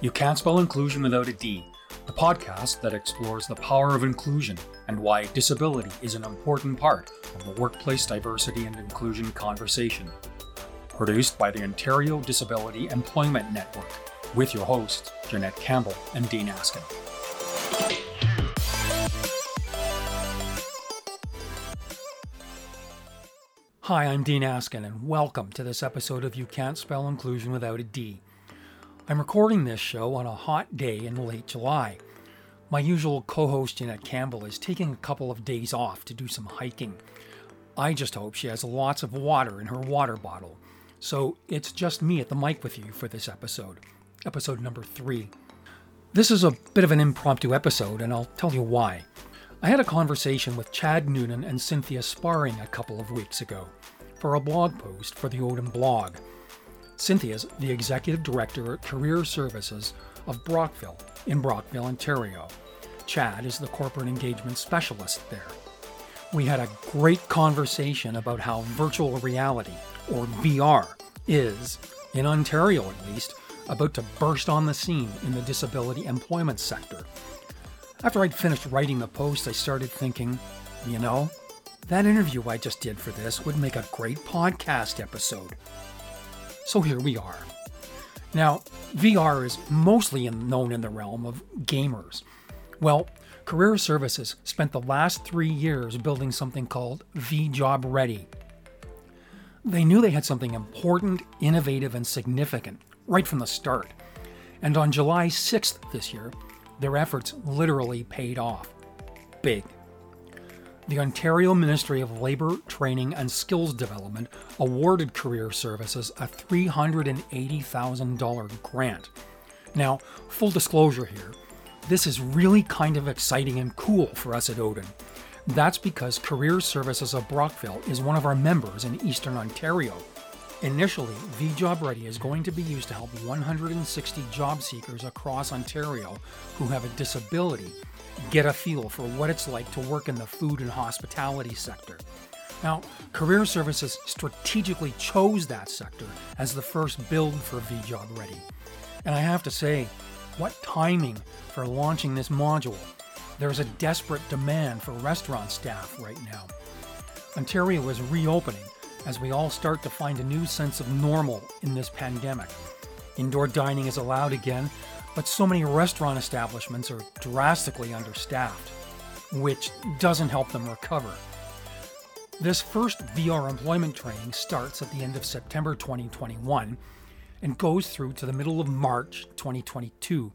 You Can't Spell Inclusion Without a D, the podcast that explores the power of inclusion and why disability is an important part of the workplace diversity and inclusion conversation. Produced by the Ontario Disability Employment Network, with your hosts, Jeanette Campbell and Dean Askin. Hi, I'm Dean Askin, and welcome to this episode of You Can't Spell Inclusion Without a D. I'm recording this show on a hot day in late July. My usual co host, Jeanette Campbell, is taking a couple of days off to do some hiking. I just hope she has lots of water in her water bottle. So it's just me at the mic with you for this episode, episode number three. This is a bit of an impromptu episode, and I'll tell you why. I had a conversation with Chad Noonan and Cynthia Sparring a couple of weeks ago for a blog post for the ODEN blog. Cynthia's the executive director at Career Services of Brockville in Brockville, Ontario. Chad is the corporate engagement specialist there. We had a great conversation about how virtual reality, or VR, is, in Ontario at least, about to burst on the scene in the disability employment sector after I'd finished writing the post, I started thinking, you know, that interview I just did for this would make a great podcast episode. So here we are. Now, VR is mostly known in the realm of gamers. Well, Career Services spent the last three years building something called VjobReady. They knew they had something important, innovative, and significant right from the start. And on July 6th this year, their efforts literally paid off. Big. The Ontario Ministry of Labour, Training and Skills Development awarded Career Services a $380,000 grant. Now, full disclosure here, this is really kind of exciting and cool for us at ODEN. That's because Career Services of Brockville is one of our members in Eastern Ontario Initially, VjobReady is going to be used to help 160 job seekers across Ontario who have a disability get a feel for what it's like to work in the food and hospitality sector. Now, Career Services strategically chose that sector as the first build for VjobReady. And I have to say, what timing for launching this module. There's a desperate demand for restaurant staff right now. Ontario is reopening as we all start to find a new sense of normal in this pandemic. Indoor dining is allowed again, but so many restaurant establishments are drastically understaffed, which doesn't help them recover. This first VR employment training starts at the end of September 2021 and goes through to the middle of March 2022.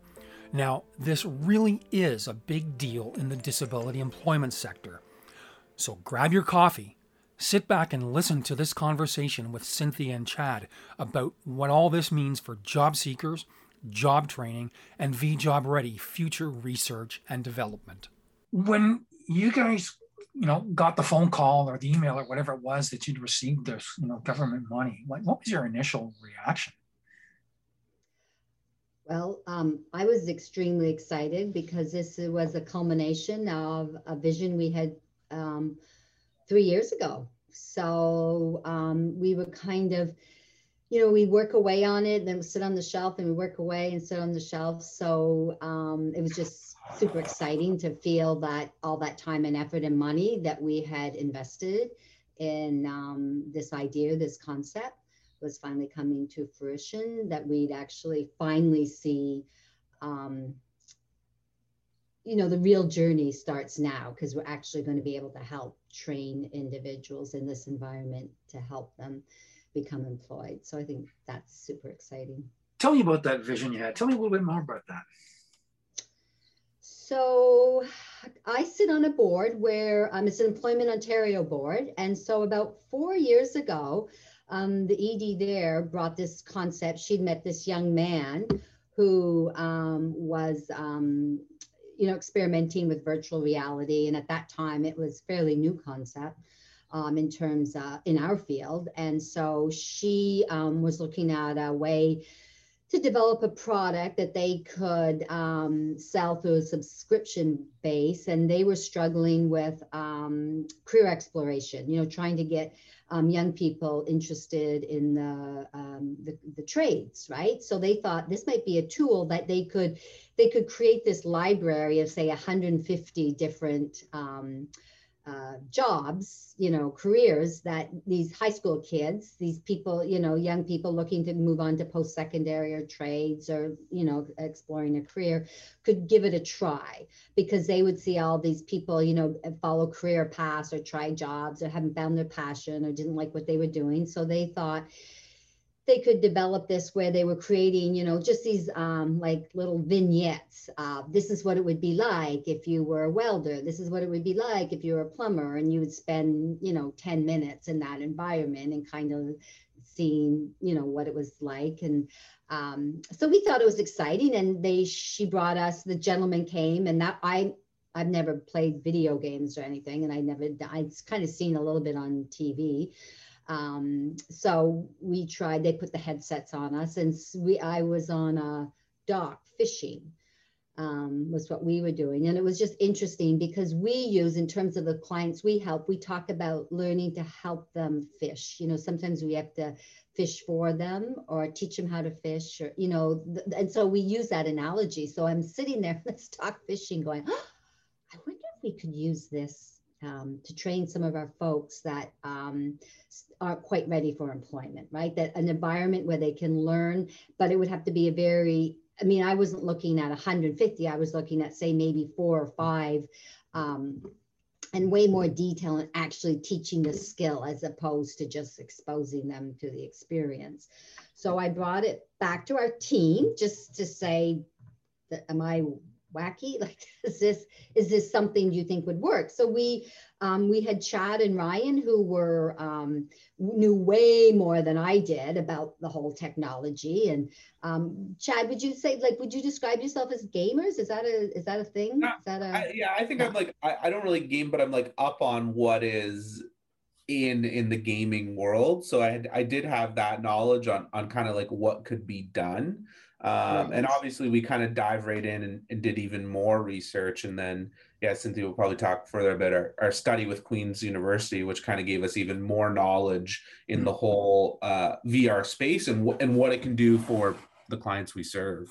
Now, this really is a big deal in the disability employment sector. So grab your coffee Sit back and listen to this conversation with Cynthia and Chad about what all this means for job seekers, job training, and VjobReady future research and development. When you guys, you know, got the phone call or the email or whatever it was that you'd received this, you know, government money, what, what was your initial reaction? Well, um, I was extremely excited because this was a culmination of a vision we had um, three years ago. So um, we were kind of, you know, we work away on it, then we sit on the shelf, and we work away and sit on the shelf. So um, it was just super exciting to feel that all that time and effort and money that we had invested in um, this idea, this concept was finally coming to fruition, that we'd actually finally see um, you know the real journey starts now because we're actually going to be able to help train individuals in this environment to help them become employed. So i think that's super exciting. Tell me about that vision you had. Tell me a little bit more about that. So i sit on a board where um, it's an employment ontario board. And so about four years ago um, the ed there brought this concept. She'd met this young man who um, was um, you know, experimenting with virtual reality. And at that time, it was fairly new concept um, in terms uh, in our field. And so she um, was looking at a way to develop a product that they could um, sell through a subscription base. And they were struggling with um, career exploration, you know, trying to get um, young people interested in the, um, the, the trades, right? So they thought this might be a tool that they could they could create this library of say 150 different um, uh, jobs, you know, careers that these high school kids, these people, you know, young people looking to move on to post secondary or trades or, you know, exploring a career could give it a try because they would see all these people, you know, follow career paths or try jobs or haven't found their passion or didn't like what they were doing. So they thought, they could develop this where they were creating, you know, just these um, like little vignettes. Uh, this is what it would be like if you were a welder. This is what it would be like if you were a plumber, and you would spend, you know, ten minutes in that environment and kind of seeing, you know, what it was like. And um, so we thought it was exciting. And they, she brought us. The gentleman came, and that I. I've never played video games or anything, and I never, I'd kind of seen a little bit on TV. Um, so we tried, they put the headsets on us and we, I was on a dock fishing um, was what we were doing. And it was just interesting because we use, in terms of the clients we help, we talk about learning to help them fish. You know, sometimes we have to fish for them or teach them how to fish, or, you know, th- and so we use that analogy. So I'm sitting there, let's talk fishing, going, oh, I wonder if we could use this um, to train some of our folks that um, aren't quite ready for employment, right? That an environment where they can learn, but it would have to be a very, I mean, I wasn't looking at 150, I was looking at, say, maybe four or five. Um, and way more detail and actually teaching the skill as opposed to just exposing them to the experience. So I brought it back to our team just to say, that, am I wacky? Like is this is this something you think would work? So we um, we had chad and ryan who were um, knew way more than i did about the whole technology. And um, chad would you say like would you describe yourself as gamers? Is that a is that a thing? Yeah, is that a I, yeah i think i'm like I, I don't really game but i'm like up on what is in in the gaming world. So i had, i did have that knowledge on on kind of like what could be done um, and obviously, we kind of dive right in and, and, did even more research. And then, yeah, Cynthia will probably talk further about our, our study with Queen's University, which kind of gave us even more knowledge in mm-hmm. the whole uh, VR space and, w- and what it can do for the clients we serve.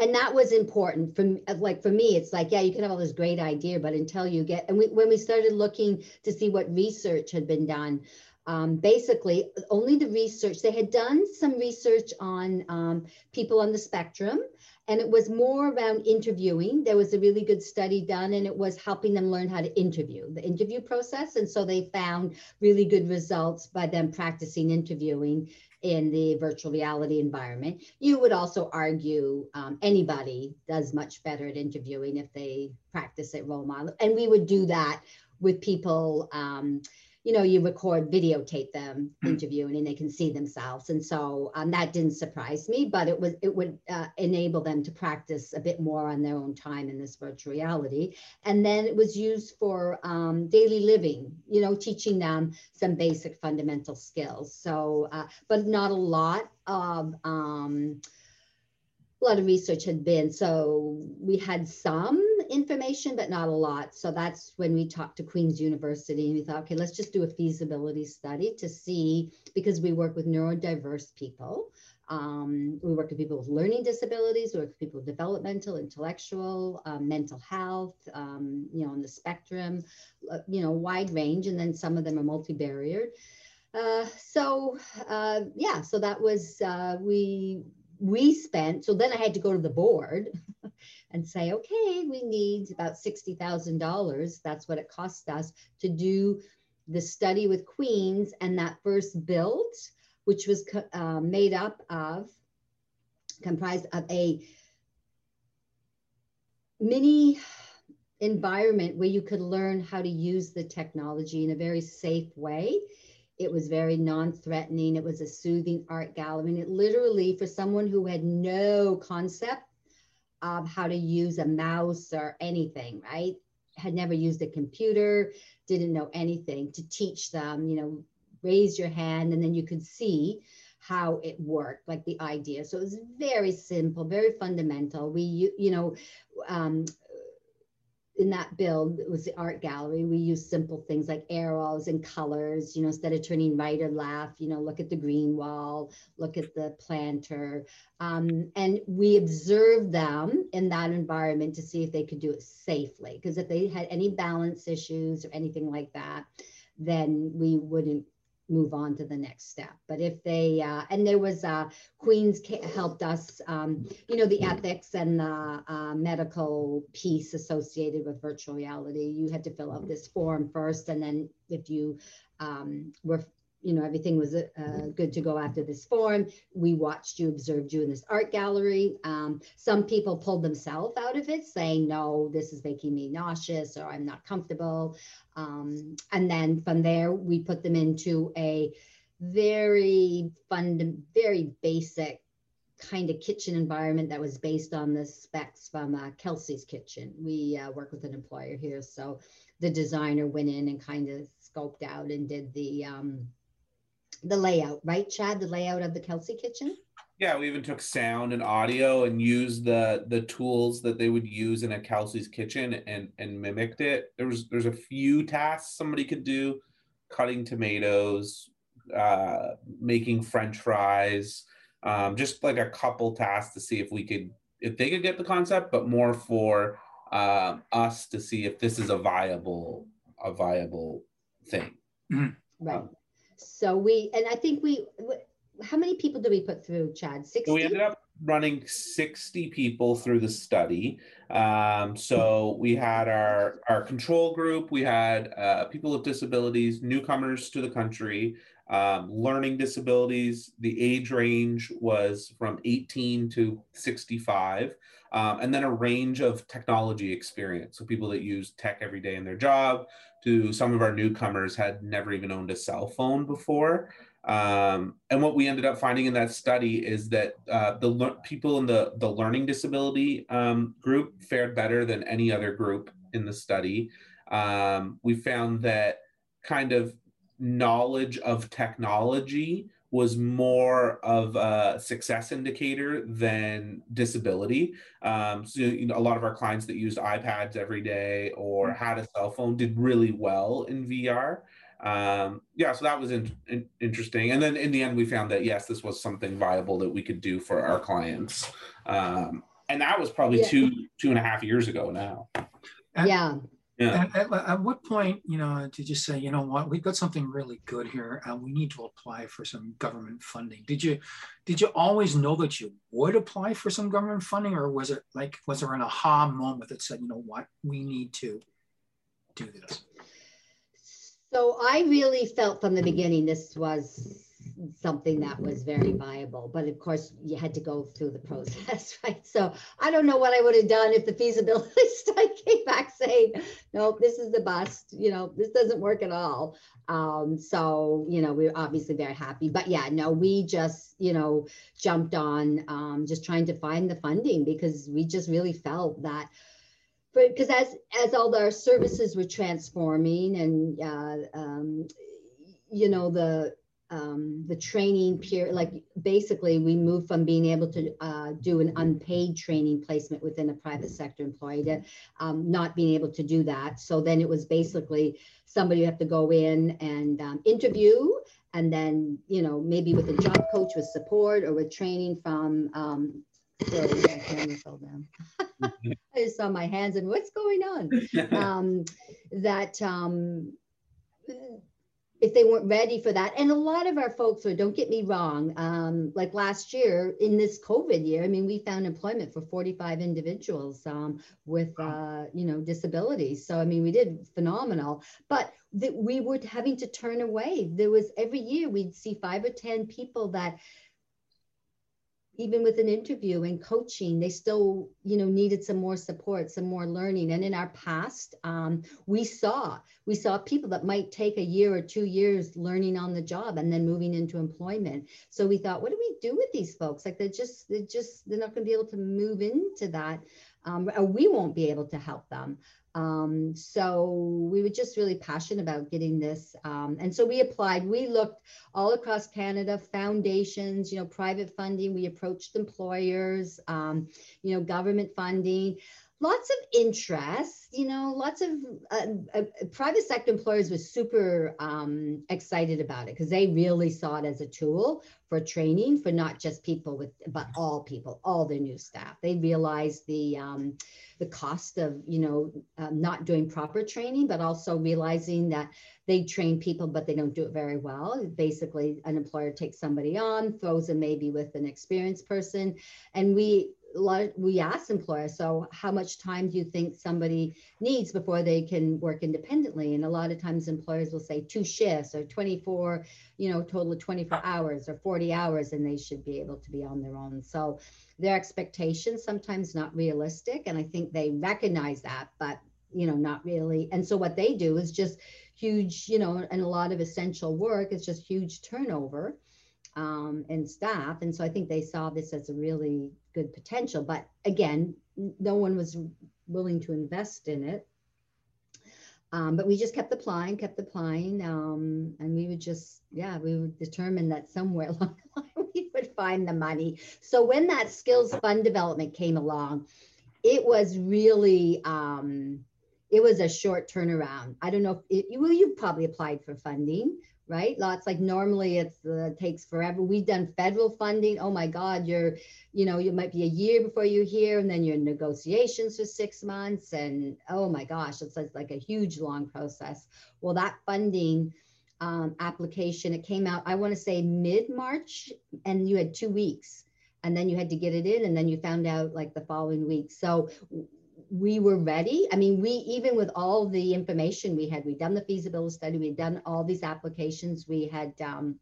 And that was important for like for me. It's like yeah, you can have all this great idea, but until you get and we, when we started looking to see what research had been done, um, basically only the research they had done some research on um, people on the spectrum and it was more around interviewing. There was a really good study done and it was helping them learn how to interview the interview process. And so they found really good results by them practicing interviewing in the virtual reality environment. You would also argue um, anybody does much better at interviewing if they practice at role model. And we would do that with people um, you know, you record, videotape them hmm. interviewing, and they can see themselves. And so um, that didn't surprise me, but it was it would uh, enable them to practice a bit more on their own time in this virtual reality. And then it was used for um, daily living, you know, teaching them some basic fundamental skills. So, uh, but not a lot of. Um, a lot of research had been so we had some information, but not a lot. So that's when we talked to Queen's University and we thought, okay, let's just do a feasibility study to see, because we work with neurodiverse people. Um, we work with people with learning disabilities, we work with people with developmental, intellectual, um, mental health, um, you know, on the spectrum, uh, you know, wide range. And then some of them are multi-barrier. Uh, so uh, yeah, so that was, uh, we, we spent, so then I had to go to the board and say, okay, we need about $60,000. That's what it cost us to do the study with Queen's. And that first build, which was uh, made up of, comprised of a mini environment where you could learn how to use the technology in a very safe way. It was very non threatening. It was a soothing art gallery. And it literally, for someone who had no concept of how to use a mouse or anything, right? Had never used a computer, didn't know anything to teach them, you know, raise your hand and then you could see how it worked, like the idea. So it was very simple, very fundamental. We, you, you know, um, in that build it was the art gallery. We used simple things like arrows and colors you know instead of turning right or left you know look at the green wall look at the planter. Um, and we observed them in that environment to see if they could do it safely because if they had any balance issues or anything like that then we wouldn't move on to the next step. But if they, uh, and there was, uh, Queen's helped us, um, you know, the ethics and the uh, medical piece associated with virtual reality. You had to fill out this form first. And then if you um, were you know everything was uh, good to go after this form. We watched you observed you in this art gallery. Um, some people pulled themselves out of it saying no this is making me nauseous or i'm not comfortable. Um, and then from there we put them into a very fun very basic kind of kitchen environment that was based on the specs from uh, kelsey's kitchen. We uh, work with an employer here so the designer went in and kind of scoped out and did the um, the layout, right, Chad? The layout of the Kelsey kitchen? Yeah, we even took sound and audio and used the the tools that they would use in a Kelsey's kitchen and and mimicked it. There was there's a few tasks somebody could do, cutting tomatoes, uh, making French fries, um, just like a couple tasks to see if we could if they could get the concept, but more for um, us to see if this is a viable a viable thing. Mm-hmm. Right. Um, so we, and I think we, how many people did we put through, Chad? 60? So we ended up running 60 people through the study. Um, so we had our, our control group, we had uh, people with disabilities, newcomers to the country, um, learning disabilities. The age range was from 18 to 65. Um, and then a range of technology experience. So people that use tech every day in their job, to some of our newcomers had never even owned a cell phone before. Um, and what we ended up finding in that study is that uh, the le- people in the, the learning disability um, group fared better than any other group in the study. Um, we found that kind of knowledge of technology was more of a success indicator than disability. Um, so you know, a lot of our clients that used iPads every day or mm-hmm. had a cell phone did really well in VR. Um, yeah, so that was in, in, interesting. And then in the end, we found that yes, this was something viable that we could do for our clients. Um, and that was probably yeah. two two and a half years ago now. yeah. Yeah. At, at, at, what point, you know, did you say, you know what, we've got something really good here, and we need to apply for some government funding? Did you, did you always know that you would apply for some government funding, or was it like, was there an aha moment that said, you know what, we need to do this? So I really felt from the hmm. beginning this was something that was very viable. But of course, you had to go through the process, right? So I don't know what I would have done if the feasibility study came back saying, no, this is the bust, you know, this doesn't work at all. Um, so, you know, we're obviously very happy. But yeah, no, we just, you know, jumped on um, just trying to find the funding because we just really felt that because as as all our services were transforming and uh, um, you know the um, the training period, like basically we moved from being able to uh, do an unpaid training placement within a private sector employee to um, not being able to do that. So then it was basically somebody you have to go in and um, interview and then, you know, maybe with a job coach with support or with training from, um, camera fell down. I just saw my hands and what's going on? Um, that, um, if they weren't ready for that. And a lot of our folks are, don't get me wrong, um, like last year in this COVID year, I mean, we found employment for 45 individuals um, with, uh, you know, disabilities. So, I mean, we did phenomenal, but that we were having to turn away. There was every year we'd see five or 10 people that even with an interview and coaching, they still, you know, needed some more support, some more learning. And in our past, um, we saw we saw people that might take a year or two years learning on the job and then moving into employment. So we thought, what do we do with these folks? Like they're just they're just they're not going to be able to move into that, um, or we won't be able to help them. Um, so we were just really passionate about getting this. Um, and so we applied, we looked all across Canada, foundations, you know, private funding, we approached employers, um, you know, government funding. Lots of interest you know lots of uh, uh, private sector employers were super um, excited about it because they really saw it as a tool for training for not just people with but all people all their new staff. They realized the um, the cost of you know uh, not doing proper training but also realizing that they train people but they don't do it very well. Basically an employer takes somebody on throws them maybe with an experienced person and we we ask employers, so how much time do you think somebody needs before they can work independently? And a lot of times employers will say two shifts or 24, you know, total of 24 hours or 40 hours, and they should be able to be on their own. So their expectations sometimes not realistic. And I think they recognize that, but you know, not really. And so what they do is just huge, you know, and a lot of essential work is just huge turnover um, and staff. And so I think they saw this as a really good potential. But again, no one was willing to invest in it. Um, but we just kept applying, kept applying, um, and we would just, yeah, we would determine that somewhere along the line we would find the money. So when that skills fund development came along, it was really, um, it was a short turnaround. I don't know if it, well, you probably applied for funding right? Lots like normally it's uh, takes forever. We've done federal funding. Oh my God, you're, you know, you might be a year before you hear, and then you're in negotiations for six months, and oh my gosh, it's like a huge long process. Well, that funding um, application it came out. I want to say mid March, and you had two weeks. And then you had to get it in, and then you found out like the following week. So we were ready. I mean, we even with all the information we had, we'd done the feasibility study, we'd done all these applications, we had, um,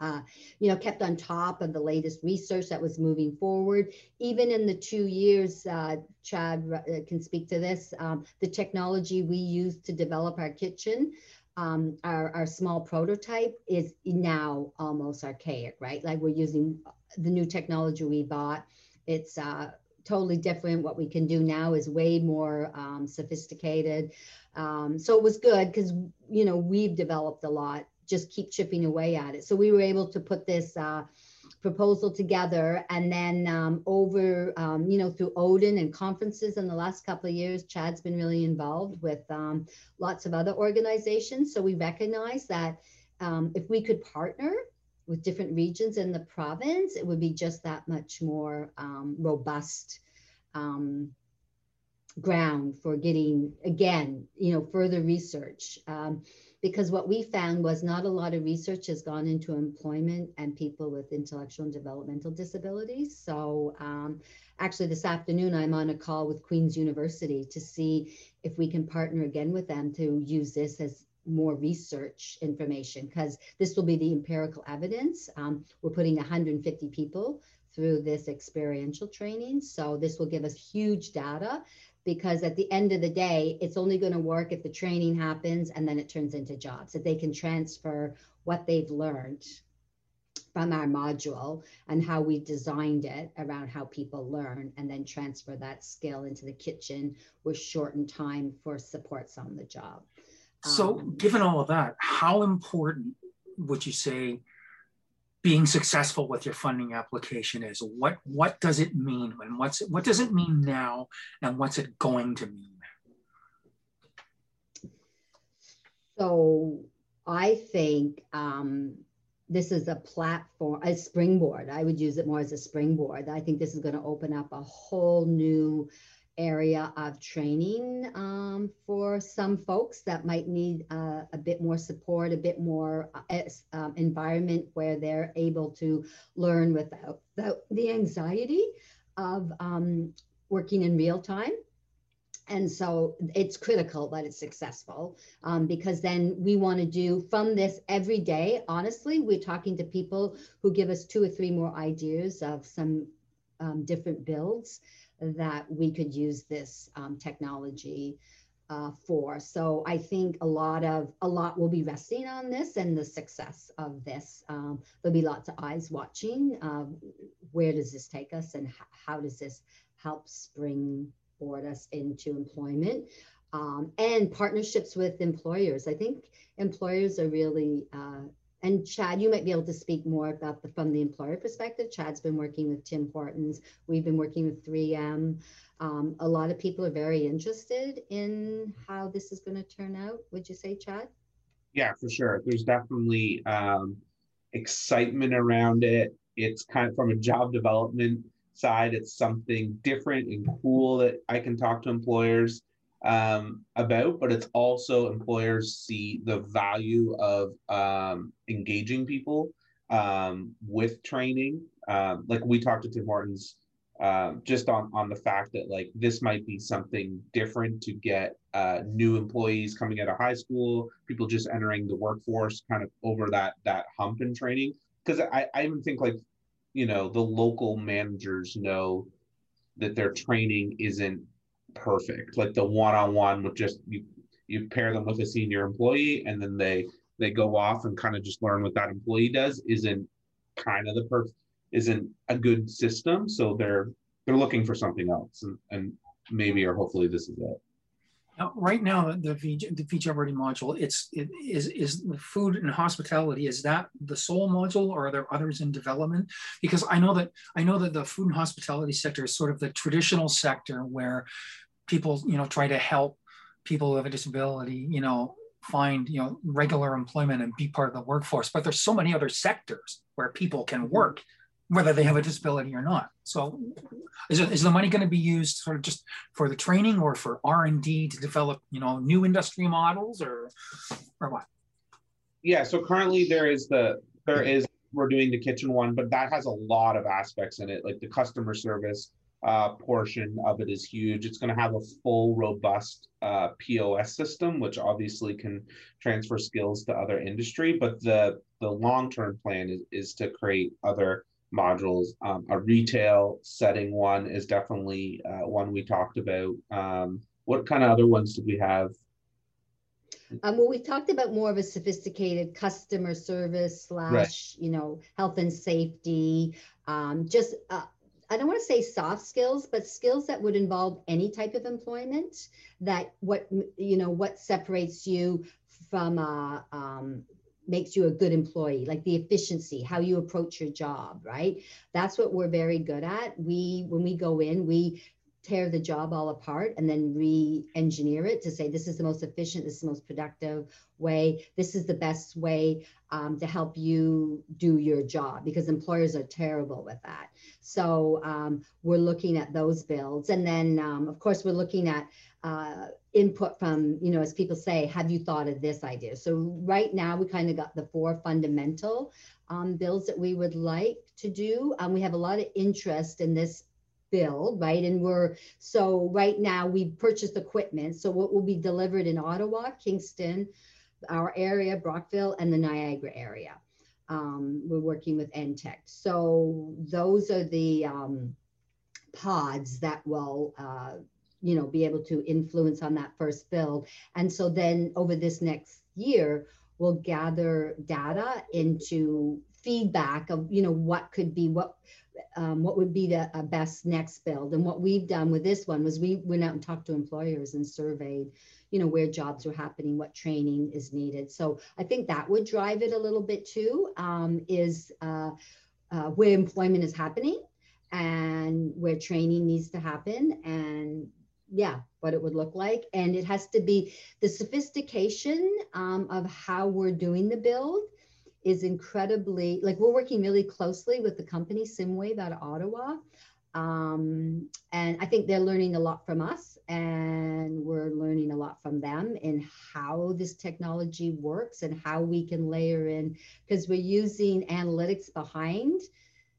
uh, you know, kept on top of the latest research that was moving forward. Even in the two years, uh, Chad uh, can speak to this, um, the technology we used to develop our kitchen. Um, our, our small prototype is now almost archaic, right? Like we're using the new technology we bought. It's uh, totally different. What we can do now is way more um, sophisticated. Um, so it was good because, you know, we've developed a lot, just keep chipping away at it. So we were able to put this uh, proposal together and then um, over, um, you know, through ODEN and conferences in the last couple of years, Chad's been really involved with um, lots of other organizations. So we recognize that um, if we could partner with different regions in the province, it would be just that much more um, robust um, ground for getting, again, you know, further research. Um, because what we found was not a lot of research has gone into employment and people with intellectual and developmental disabilities. So um, actually this afternoon, I'm on a call with Queen's University to see if we can partner again with them to use this as more research information because this will be the empirical evidence. Um, we're putting 150 people through this experiential training. So this will give us huge data because at the end of the day, it's only going to work if the training happens and then it turns into jobs, that they can transfer what they've learned from our module and how we designed it around how people learn and then transfer that skill into the kitchen with shortened time for supports on the job. So, um, given all of that, how important would you say being successful with your funding application is? What what does it mean, and what's what does it mean now, and what's it going to mean? So, I think um, this is a platform, a springboard. I would use it more as a springboard. I think this is going to open up a whole new area of training um, for some folks that might need uh, a bit more support, a bit more uh, um, environment where they're able to learn without the, the anxiety of um, working in real time. And so it's critical that it's successful um, because then we want to do from this every day. Honestly, we're talking to people who give us two or three more ideas of some um, different builds that we could use this um, technology uh, for. So I think a lot of a lot will be resting on this and the success of this. Um, there'll be lots of eyes watching. Uh, where does this take us, and how does this help springboard us into employment? Um, and partnerships with employers. I think employers are really uh, and Chad, you might be able to speak more about the from the employer perspective. Chad's been working with Tim Hortons. We've been working with 3M. Um, a lot of people are very interested in how this is going to turn out. Would you say, Chad? Yeah, for sure. There's definitely um, excitement around it. It's kind of from a job development side, it's something different and cool that I can talk to employers um, about, but it's also employers see the value of um, engaging people um, with training. Um, like we talked to Tim Hortons um, just on on the fact that like this might be something different to get uh, new employees coming out of high school, people just entering the workforce, kind of over that that hump in training. Because I I even think like you know the local managers know that their training isn't perfect like the one-on-one with just you you pair them with a senior employee and then they they go off and kind of just learn what that employee does isn't kind of the perfect isn't a good system. So they're they're looking for something else and, and maybe or hopefully this is it now, right now, the the feature operating module, it's it is is the food and hospitality. Is that the sole module, or are there others in development? Because I know that I know that the food and hospitality sector is sort of the traditional sector where people, you know, try to help people with a disability, you know, find you know regular employment and be part of the workforce. But there's so many other sectors where people can mm-hmm. work whether they have a disability or not. So is, it, is the money going to be used sort of just for the training or for R&D to develop, you know, new industry models or, or what? Yeah, so currently there is the, there is, we're doing the kitchen one, but that has a lot of aspects in it. Like the customer service uh, portion of it is huge. It's going to have a full, robust uh, POS system, which obviously can transfer skills to other industry. But the the long term plan is, is to create other modules. Um, a retail setting one is definitely uh, one we talked about. Um, what kind of other ones did we have? Um, well, we talked about more of a sophisticated customer service slash, right. you know, health and safety. Um, just, uh, I don't want to say soft skills, but skills that would involve any type of employment. That what you know, what separates you from a um, makes you a good employee like the efficiency how you approach your job right? That's what we're very good at. We when we go in we tear the job all apart and then re-engineer it to say this is the most efficient this is the most productive way. This is the best way um, to help you do your job because employers are terrible with that. So um, we're looking at those builds. And then um, of course we're looking at uh, input from, you know, as people say, have you thought of this idea? So right now we kind of got the four fundamental um, bills that we would like to do. Um, we have a lot of interest in this bill, right? And we're, so right now we purchased equipment. So what will be delivered in Ottawa, Kingston, our area, Brockville, and the Niagara area. Um, we're working with NTEC. So those are the um, pods that will uh, you know be able to influence on that first build. And so then over this next year we'll gather data into feedback of you know what could be what um, what would be the uh, best next build. And what we've done with this one was we went out and talked to employers and surveyed you know where jobs are happening what training is needed. So i think that would drive it a little bit too um, is uh, uh, where employment is happening and where training needs to happen and yeah what it would look like. And it has to be the sophistication um, of how we're doing the build is incredibly like we're working really closely with the company simwave out of ottawa. Um, and i think they're learning a lot from us and we're learning a lot from them in how this technology works and how we can layer in because we're using analytics behind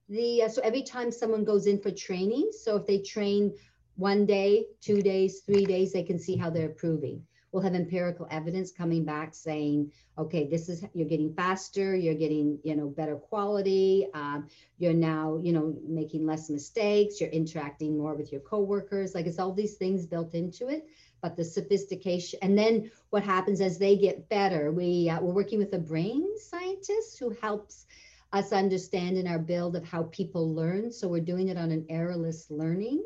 the uh, so every time someone goes in for training so if they train one day, two days, three days, they can see how they're improving. We'll have empirical evidence coming back saying, okay, this is you're getting faster, you're getting you know better quality, um, you're now you know making less mistakes, you're interacting more with your coworkers. Like it's all these things built into it, but the sophistication. And then what happens as they get better? We uh, we're working with a brain scientist who helps us understand in our build of how people learn. So we're doing it on an errorless learning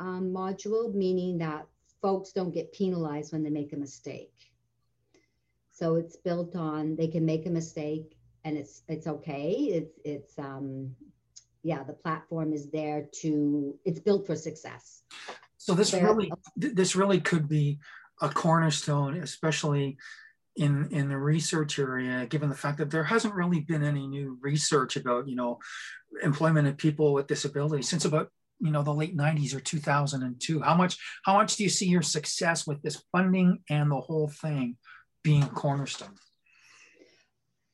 um, module, meaning that folks don't get penalized when they make a mistake. So it's built on they can make a mistake and it's it's okay. It's it's um yeah, the platform is there to it's built for success. So this really this really could be a cornerstone, especially in in the research area, given the fact that there hasn't really been any new research about you know employment of people with disabilities since about you know the late 90s or 2002 how much how much do you see your success with this funding and the whole thing being cornerstone?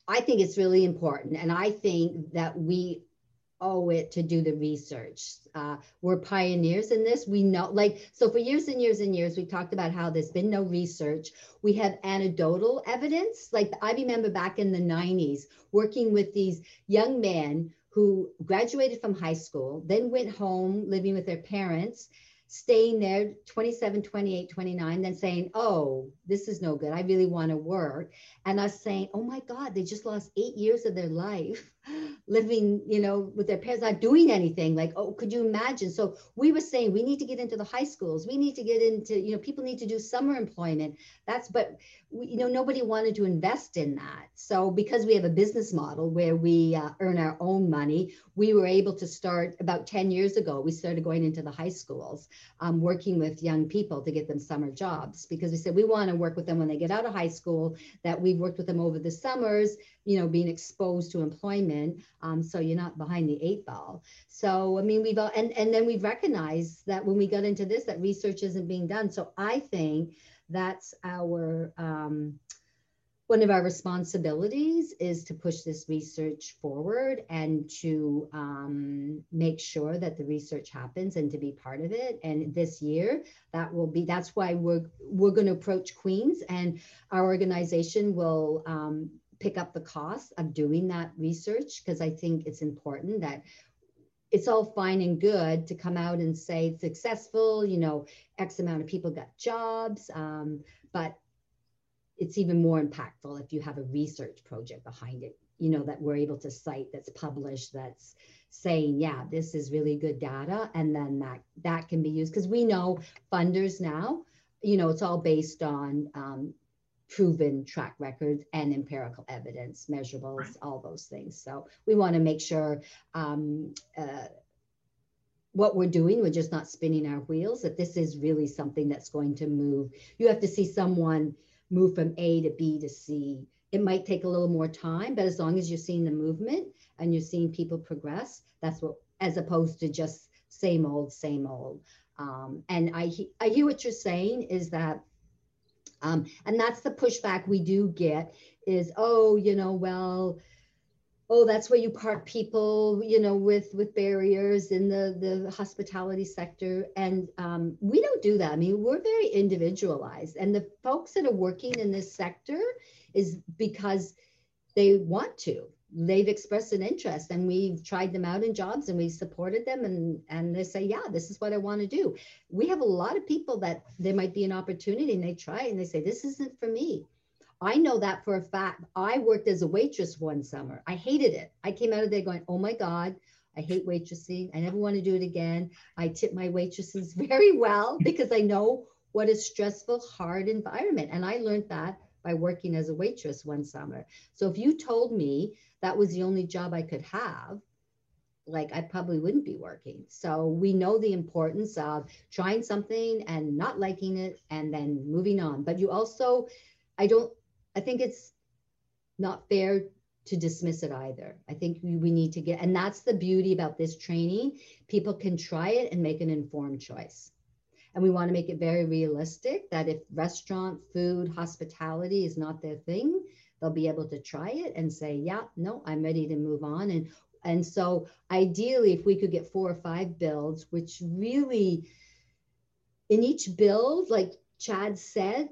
I think it's really important and i think that we owe it to do the research. Uh, we're pioneers in this. We know like so for years and years and years we talked about how there's been no research. We have anecdotal evidence. Like i remember back in the 90s working with these young men who graduated from high school, then went home living with their parents, staying there 27, 28, 29, then saying, Oh, this is no good. I really want to work. And us saying, Oh my God, they just lost eight years of their life living, you know, with their parents, not doing anything. Like, oh, could you imagine? So we were saying we need to get into the high schools. We need to get into, you know, people need to do summer employment. That's, but, we, you know, nobody wanted to invest in that. So because we have a business model where we uh, earn our own money, we were able to start about 10 years ago. We started going into the high schools, um, working with young people to get them summer jobs because we said we want to work with them when they get out of high school, that we've worked with them over the summers you know, being exposed to employment. Um, so you're not behind the eight ball. So I mean, we've all, and and then we've recognized that when we got into this, that research isn't being done. So I think that's our um, one of our responsibilities is to push this research forward and to um, make sure that the research happens and to be part of it and this year that will be that's why we're we're going to approach queens and our organization will um, pick up the cost of doing that research because I think it's important that it's all fine and good to come out and say successful, you know, X amount of people got jobs, um, but it's even more impactful if you have a research project behind it, you know, that we're able to cite that's published, that's saying, yeah, this is really good data, and then that that can be used. Because we know funders now, you know, it's all based on um, proven track records and empirical evidence, measurables, right. all those things. So we want to make sure um, uh, what we're doing, we're just not spinning our wheels, that this is really something that's going to move. You have to see someone move from A to B to C. It might take a little more time, but as long as you're seeing the movement and you're seeing people progress, that's what, as opposed to just same old, same old. Um, and I, I hear what you're saying is that um, and that's the pushback we do get is, oh, you know, well, oh, that's where you park people, you know, with with barriers in the the hospitality sector. And um, we don't do that. I mean, we're very individualized. And the folks that are working in this sector is because they want to they've expressed an interest and we've tried them out in jobs and we supported them and and they say yeah this is what i want to do we have a lot of people that there might be an opportunity and they try and they say this isn't for me i know that for a fact i worked as a waitress one summer i hated it i came out of there going oh my god I hate waitressing. I never want to do it again. I tip my waitresses very well because I know what a stressful, hard environment. And I learned that by working as a waitress one summer. So if you told me that was the only job I could have, like I probably wouldn't be working. So we know the importance of trying something and not liking it and then moving on. But you also, I don't, I think it's not fair to dismiss it either. I think we, we need to get, and that's the beauty about this training. People can try it and make an informed choice. And we want to make it very realistic that if restaurant, food, hospitality is not their thing, they'll be able to try it and say, yeah, no, I'm ready to move on. And and so ideally, if we could get four or five builds, which really in each build, like Chad said,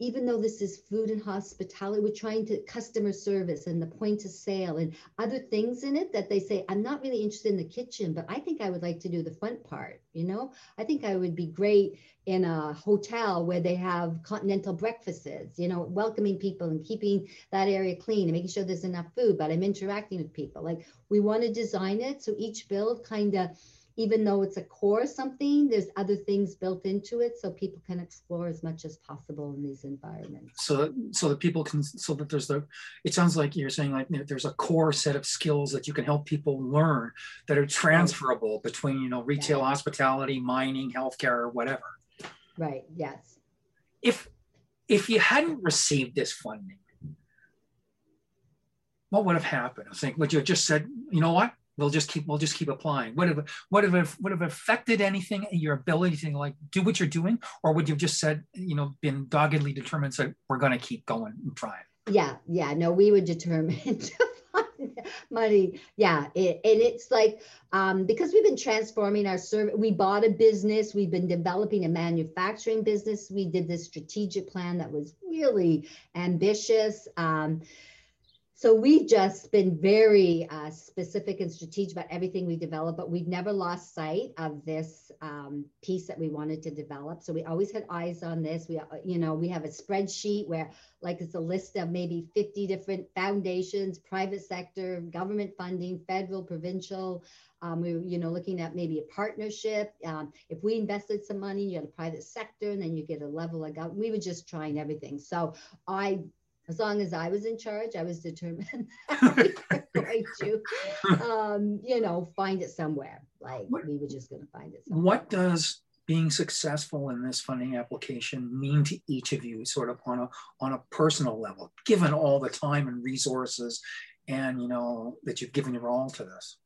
even though this is food and hospitality, we're trying to customer service and the point of sale and other things in it that they say, I'm not really interested in the kitchen, but I think I would like to do the front part. You know, I think I would be great in a hotel where they have continental breakfasts, you know, welcoming people and keeping that area clean and making sure there's enough food, but I'm interacting with people. Like we want to design it so each build kind of even though it's a core something, there's other things built into it so people can explore as much as possible in these environments. So that, so that people can, so that there's the, it sounds like you're saying like there's a core set of skills that you can help people learn that are transferable between, you know, retail, hospitality, mining, healthcare, or whatever. Right, yes. If, if you hadn't received this funding, what would have happened? I think, would you have just said, you know what? We'll just keep we'll just keep applying. Would have would have would have affected anything your ability to like do what you're doing or would you have just said you know been doggedly determined said we're going to keep going and trying? Yeah yeah no we were determined to find money. Yeah it, and it's like um, because we've been transforming our service we bought a business we've been developing a manufacturing business we did this strategic plan that was really ambitious um, so we've just been very uh, specific and strategic about everything we develop, but we've never lost sight of this um, piece that we wanted to develop. So we always had eyes on this. We, uh, you know, we have a spreadsheet where like it's a list of maybe 50 different foundations, private sector, government funding, federal, provincial. Um, we were, you know, looking at maybe a partnership. Um, if we invested some money, you had a private sector, and then you get a level of government. We were just trying everything. So I as long as I was in charge, I was determined we were going to, um, you know, find it somewhere. Like what, we were just going to find it. Somewhere. What does being successful in this funding application mean to each of you, sort of on a on a personal level, given all the time and resources, and you know that you've given your all to this?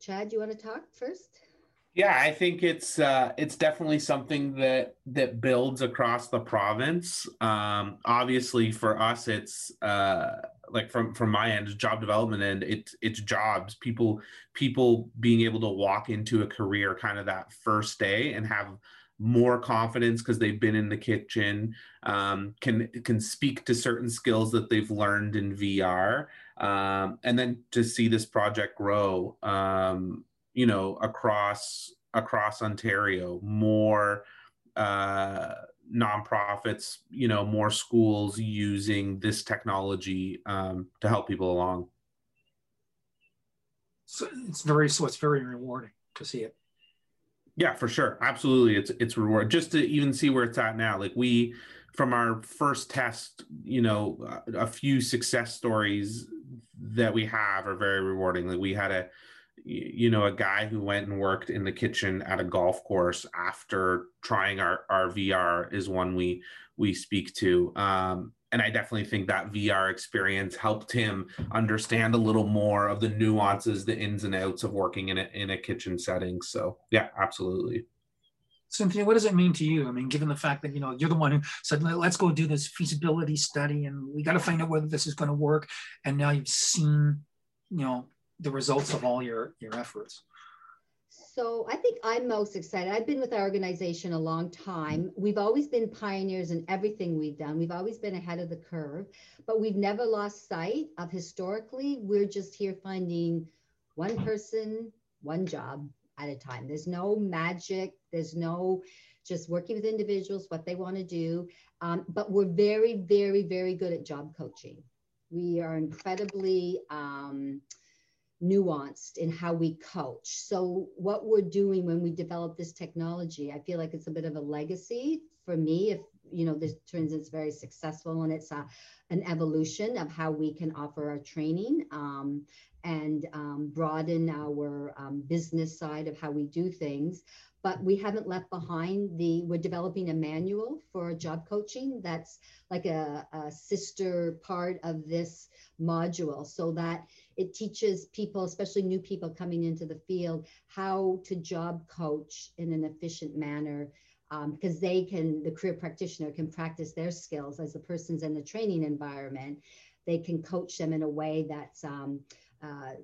Chad, you want to talk first? Yeah, I think it's uh, it's definitely something that that builds across the province. Um, obviously, for us, it's uh, like from from my end, job development end. It's it's jobs. People people being able to walk into a career kind of that first day and have more confidence because they've been in the kitchen um, can can speak to certain skills that they've learned in VR um, and then to see this project grow um, you know across across Ontario, more uh, nonprofits, you know, more schools using this technology um, to help people along. So it's very so it's very rewarding to see it. Yeah, for sure, absolutely. It's it's reward just to even see where it's at now. Like we, from our first test, you know, a few success stories that we have are very rewarding. Like we had a you know a guy who went and worked in the kitchen at a golf course after trying our, our vr is one we we speak to. Um, and i definitely think that vr experience helped him understand a little more of the nuances the ins and outs of working in a, in a kitchen setting. So yeah absolutely. Cynthia, what does it mean to you? I mean, given the fact that you know you're the one who said, "Let's go do this feasibility study, and we got to find out whether this is going to work," and now you've seen, you know, the results of all your your efforts? So I think I'm most excited. I've been with our organization a long time. We've always been pioneers in everything we've done. We've always been ahead of the curve, but we've never lost sight of historically, we're just here finding one person, one job at a time. There's no magic. There's no just working with individuals, what they want to do. Um, but we're very, very, very good at job coaching. We are incredibly um, nuanced in how we coach. So, what we're doing when we develop this technology, I feel like it's a bit of a legacy for me. If you know, this turns it's very successful and it's a, an evolution of how we can offer our training um, and um, broaden our um, business side of how we do things. But we haven't left behind the we're developing a manual for job coaching that's like a, a, sister part of this module so that it teaches people especially new people coming into the field how to job coach in an efficient manner because um, they can the career practitioner can practice their skills as the person's in the training environment. They can coach them in a way that's um, uh,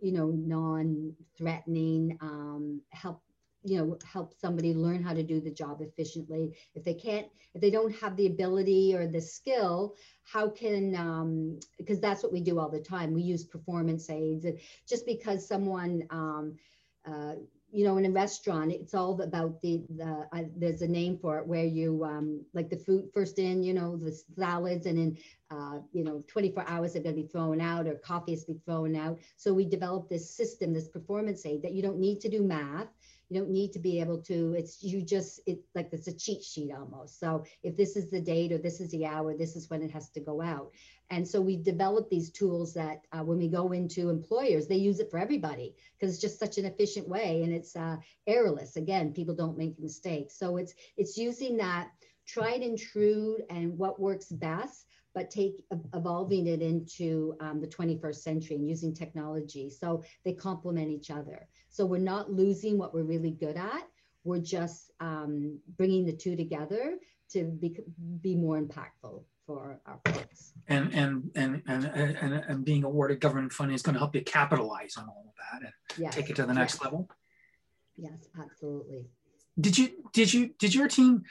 you know non-threatening um, help you know help somebody learn how to do the job efficiently. If they can't if they don't have the ability or the skill how can um, because that's what we do all the time. We use performance aids. And just because someone um, uh, you know, in a restaurant, it's all about the the. Uh, there's a name for it where you um, like the food first in, you know, the salads, and in uh, you know, 24 hours are going to be thrown out, or coffee is be thrown out. So we developed this system, this performance aid that you don't need to do math you don't need to be able to it's you just it like it's a cheat sheet almost. So if this is the date or this is the hour this is when it has to go out. And so we developed these tools that uh, when we go into employers they use it for everybody because it's just such an efficient way and it's uh, errorless again people don't make mistakes. So it's it's using that tried and true and what works best but take evolving it into um, the 21st century and using technology so they complement each other so we're not losing what we're really good at. We're just um, bringing the two together to be, be more impactful for our folks. And, and, and, and, and, and being awarded government funding is going to help you capitalize on all of that and yes. take it to the next yes. level. Yes, absolutely. Did you, did you, did your team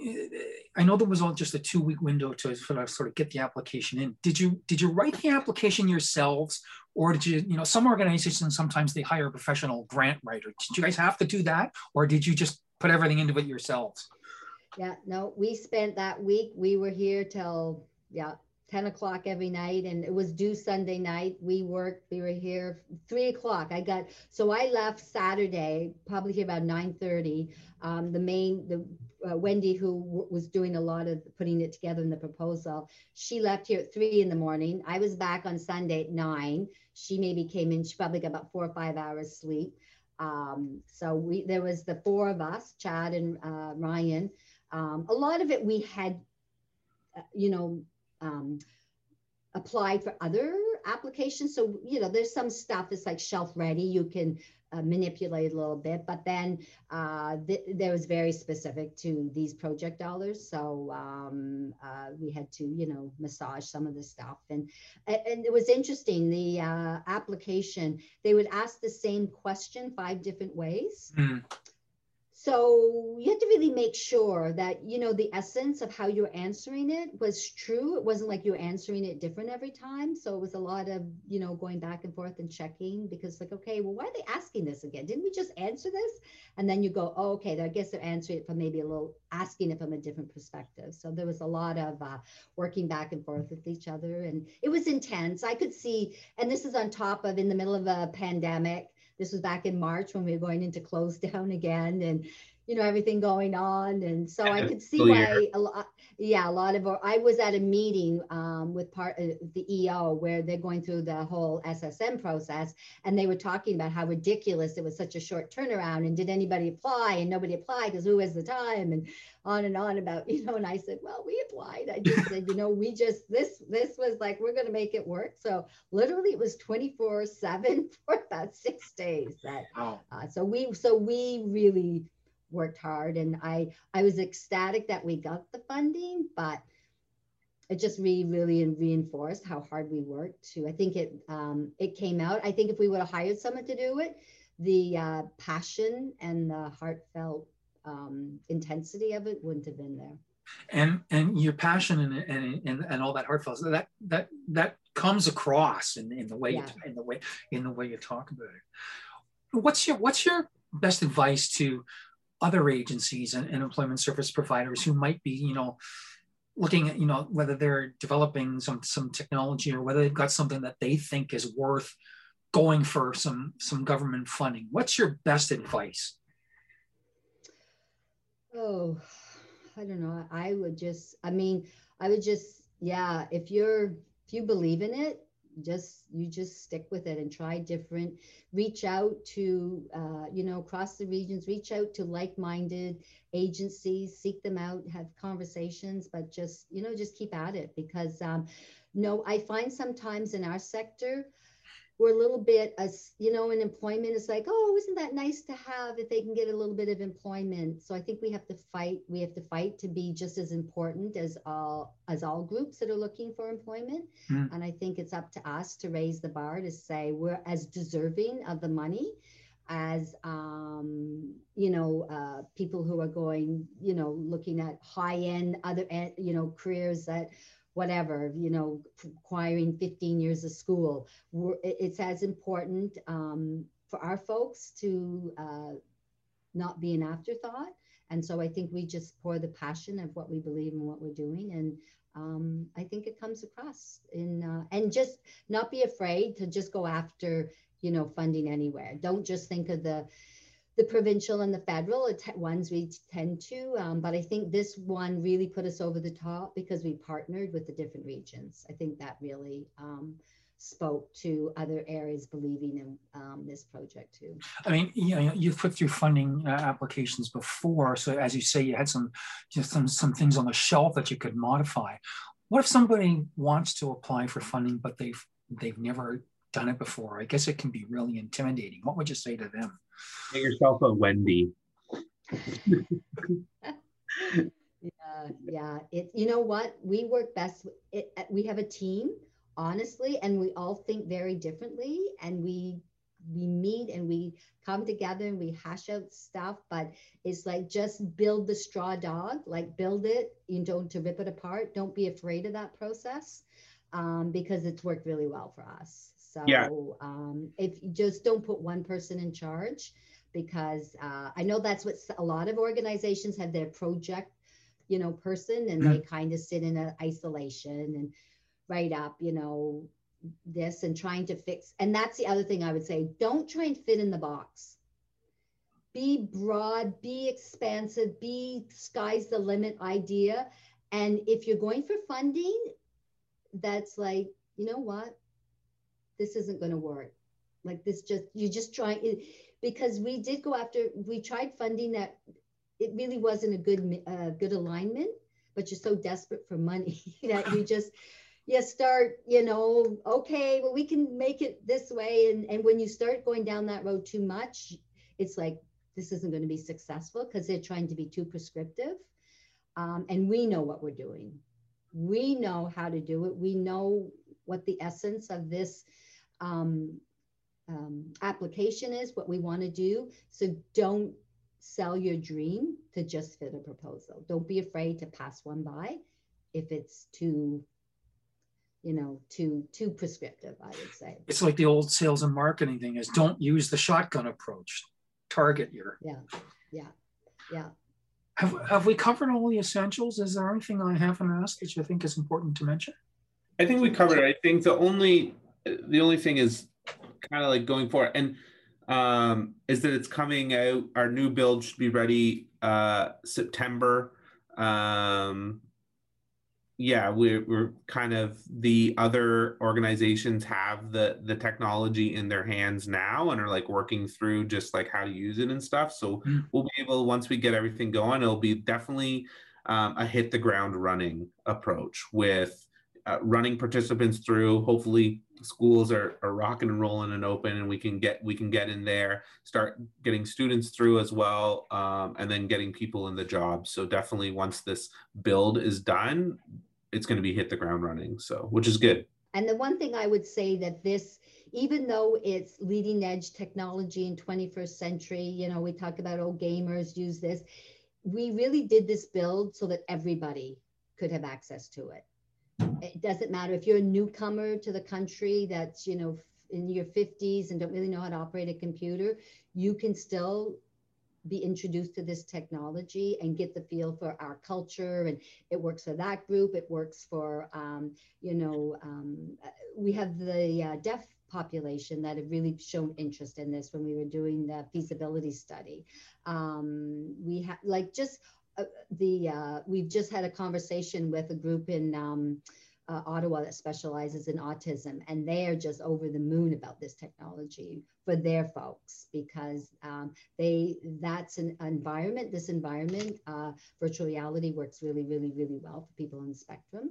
I know there was all just a two week window to sort of get the application in. Did you did you write the application yourselves, or did you you know some organizations sometimes they hire a professional grant writer? Did you guys have to do that, or did you just put everything into it yourselves? Yeah, no, we spent that week. We were here till yeah 10 o'clock every night and it was due sunday night we worked we were here three o'clock i got so i left saturday probably here about 9 30 um, the main the uh, wendy who w- was doing a lot of putting it together in the proposal she left here at 3 in the morning. I was back on sunday at 9 she maybe came in she probably got about four or five hours sleep. Um, so we there was the four of us chad and uh, ryan. Um, a lot of it we had uh, you know um, applied for other applications. So, you know, there's some stuff that's like shelf ready. You can uh, manipulate a little bit, but then uh, th- there was very specific to these project dollars. So um, uh, we had to, you know, massage some of the stuff. And, and it was interesting, the uh, application, they would ask the same question five different ways. Mm so you have to really make sure that you know the essence of how you're answering it was true. It wasn't like you're answering it different every time. So it was a lot of you know going back and forth and checking because like okay well why are they asking this again? Didn't we just answer this? And then you go oh, okay i guess they're answering it from maybe a little asking it from a different perspective. So there was a lot of uh, working back and forth with each other and it was intense. I could see and this is on top of in the middle of a pandemic this was back in March when we were going into close down again and you know everything going on. And so i could see why a lot yeah a lot of i was at a meeting um, with part of the eo where they're going through the whole ssm process and they were talking about how ridiculous it was such a short turnaround and did anybody apply? And nobody applied because who has the time? And on and on about you know and i said well we applied. I just said you know we just this this was like we're going to make it work. So literally it was 24 7 for about six days that uh, so we so we really worked hard and I I was ecstatic that we got the funding, but it just really really reinforced how hard we worked to. I think it um, it came out. I think if we would have hired someone to do it, the uh, passion and the heartfelt um, intensity of it wouldn't have been there. And and your passion and and and, and all that heartfelt that that that comes across in, in the way yeah. you, in the way in the way you talk about it. What's your what's your best advice to other agencies and, and employment service providers who might be, you know, looking at, you know, whether they're developing some some technology or whether they've got something that they think is worth going for some some government funding. What's your best advice? Oh, I don't know. I would just, I mean, I would just, yeah, if you're, if you believe in it, just you just stick with it and try different. Reach out to uh, you know across the regions reach out to like-minded agencies seek them out have conversations but just you know just keep at it because um, no i find sometimes in our sector we're a little bit as you know in employment is like oh isn't that nice to have if they can get a little bit of employment so i think we have to fight we have to fight to be just as important as all as all groups that are looking for employment mm. and i think it's up to us to raise the bar to say we're as deserving of the money as um, you know uh, people who are going you know looking at high end other you know careers that whatever, you know, acquiring 15 years of school. It's as important um, for our folks to uh, not be an afterthought. And so I think we just pour the passion of what we believe in what we're doing. And um, I think it comes across in, uh, and just not be afraid to just go after, you know, funding anywhere. Don't just think of the, the provincial and the federal ones we tend to, um, but I think this one really put us over the top because we partnered with the different regions. I think that really um, spoke to other areas believing in um, this project too. I mean, you know, you've put through funding uh, applications before, so as you say, you had some just some some things on the shelf that you could modify. What if somebody wants to apply for funding but they've they've never done it before? I guess it can be really intimidating. What would you say to them? Get yourself a Wendy. yeah, yeah. It. You know what? We work best. It, we have a team honestly and we all think very differently and we we meet and we come together and we hash out stuff but it's like just build the straw dog like build it you don't to rip it apart don't be afraid of that process um, because it's worked really well for us so yeah. um, if you just don't put one person in charge because uh, i know that's what a lot of organizations have their project you know person and mm-hmm. they kind of sit in a isolation and write up, you know, this and trying to fix. And that's the other thing I would say don't try and fit in the box. Be broad, be expansive, be sky's the limit idea. And if you're going for funding, that's like, you know what? This isn't going to work. Like this just, you just try it because we did go after, we tried funding that it really wasn't a good, uh, good alignment, but you're so desperate for money that you just, you start, you know, okay, well, we can make it this way. And, and when you start going down that road too much, it's like, this isn't going to be successful because they're trying to be too prescriptive. Um, and we know what we're doing. We know how to do it. We know what the essence of this um, um, application is, what we want to do. So don't sell your dream to just fit a proposal. Don't be afraid to pass one by if it's too you know too too prescriptive i would say. It's like the old sales and marketing thing is don't use the shotgun approach. Target your. Yeah yeah yeah. Have, have we covered all the essentials? Is there anything i haven't asked that you think is important to mention? I think we covered it. I think the only the only thing is kind of like going for it. And um is that it's coming out our new build should be ready uh september. Um yeah we're, we're kind of the other organizations have the the technology in their hands now and are like working through just like how to use it and stuff. So mm. we'll be able once we get everything going it'll be definitely um, a hit the ground running approach with uh, running participants through hopefully schools are, are rocking and rolling and open and we can get we can get in there start getting students through as well um, and then getting people in the job so definitely once this build is done it's going to be hit the ground running. So, which is good. And the one thing I would say that this, even though it's leading edge technology in 21st century, you know, we talk about oh gamers use this. We really did this build so that everybody could have access to it. It doesn't matter. If you're a newcomer to the country that's, you know, in your 50s and don't really know how to operate a computer, you can still be introduced to this technology and get the feel for our culture. And it works for that group. It works for um, you know um, we have the uh, deaf population that have really shown interest in this when we were doing the feasibility study. Um, we have like just uh, the uh, we've just had a conversation with a group in um, uh, Ottawa that specializes in autism, and they are just over the moon about this technology for their folks because um, they that's an environment. This environment, uh, virtual reality works really, really, really well for people on the spectrum.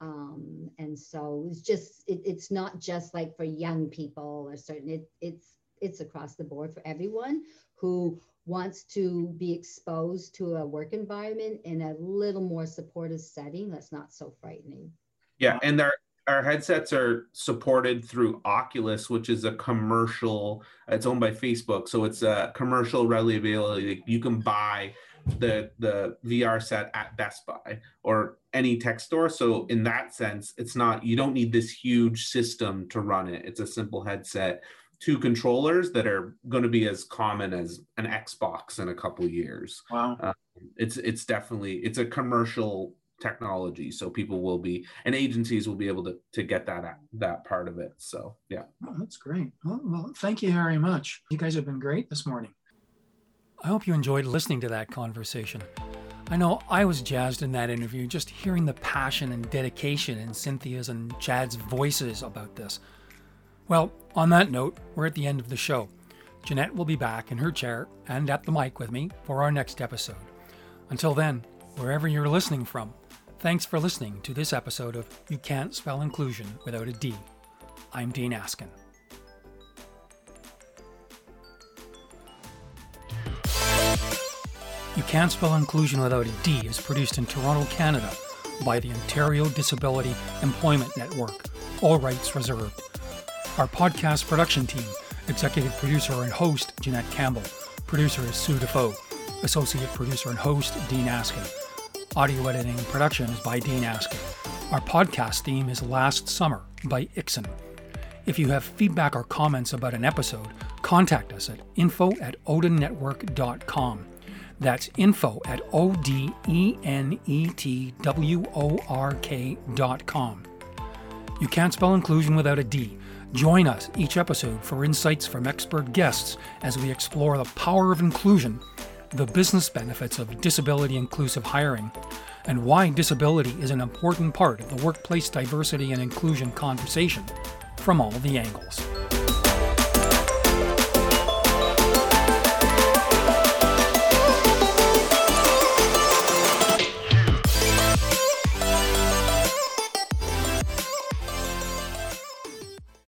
Um, and so it's just it, it's not just like for young people or certain it, it's it's across the board for everyone who wants to be exposed to a work environment in a little more supportive setting that's not so frightening. Yeah, and our our headsets are supported through Oculus, which is a commercial. It's owned by Facebook, so it's a commercial readily available. You can buy the the VR set at Best Buy or any tech store. So in that sense, it's not you don't need this huge system to run it. It's a simple headset two controllers that are going to be as common as an Xbox in a couple years. Wow. Uh, it's it's definitely it's a commercial technology so people will be and agencies will be able to to get that that part of it so yeah oh, that's great well, well thank you very much you guys have been great this morning i hope you enjoyed listening to that conversation I know I was jazzed in that interview just hearing the passion and dedication in Cynthia's and Chad's voices about this. Well, on that note, we're at the end of the show. Jeanette will be back in her chair and at the mic with me for our next episode. Until then, wherever you're listening from, thanks for listening to this episode of You Can't Spell Inclusion Without a D. I'm Dean Askin. You Can't Spell Inclusion Without a D is produced in Toronto, Canada by the Ontario Disability Employment Network, all rights reserved. Our podcast production team, executive producer and host Jeanette Campbell, producer is Sue Defoe, associate producer and host Dean Askin. Audio editing and production is by Dean Askin. Our podcast theme is Last Summer by Ikson. If you have feedback or comments about an episode, contact us at info at odennetwork.com. That's info at O D E N E T W O R K dot com. You can't spell inclusion without a D. Join us each episode for insights from expert guests as we explore the power of inclusion, the business benefits of disability inclusive hiring, and why disability is an important part of the workplace diversity and inclusion conversation from all the angles.